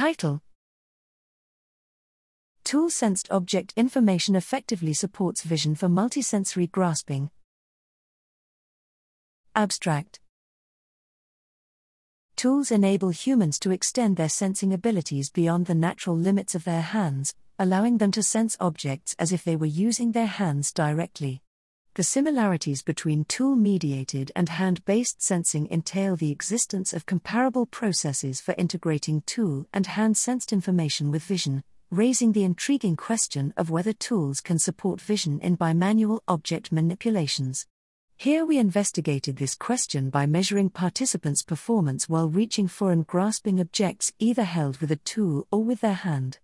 Title Tool sensed object information effectively supports vision for multisensory grasping. Abstract Tools enable humans to extend their sensing abilities beyond the natural limits of their hands, allowing them to sense objects as if they were using their hands directly. The similarities between tool mediated and hand based sensing entail the existence of comparable processes for integrating tool and hand sensed information with vision, raising the intriguing question of whether tools can support vision in bimanual object manipulations. Here we investigated this question by measuring participants' performance while reaching for and grasping objects either held with a tool or with their hand.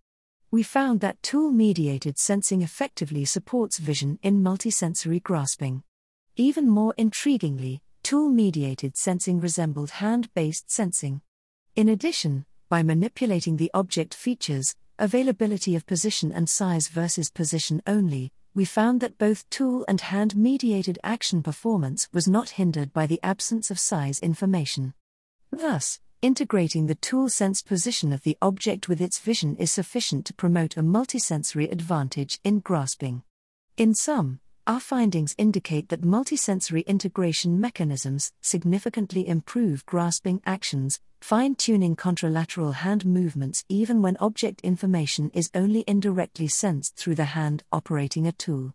We found that tool mediated sensing effectively supports vision in multisensory grasping. Even more intriguingly, tool mediated sensing resembled hand based sensing. In addition, by manipulating the object features, availability of position and size versus position only, we found that both tool and hand mediated action performance was not hindered by the absence of size information. Thus, integrating the tool sensed position of the object with its vision is sufficient to promote a multisensory advantage in grasping. In sum, our findings indicate that multisensory integration mechanisms significantly improve grasping actions, fine tuning contralateral hand movements even when object information is only indirectly sensed through the hand operating a tool.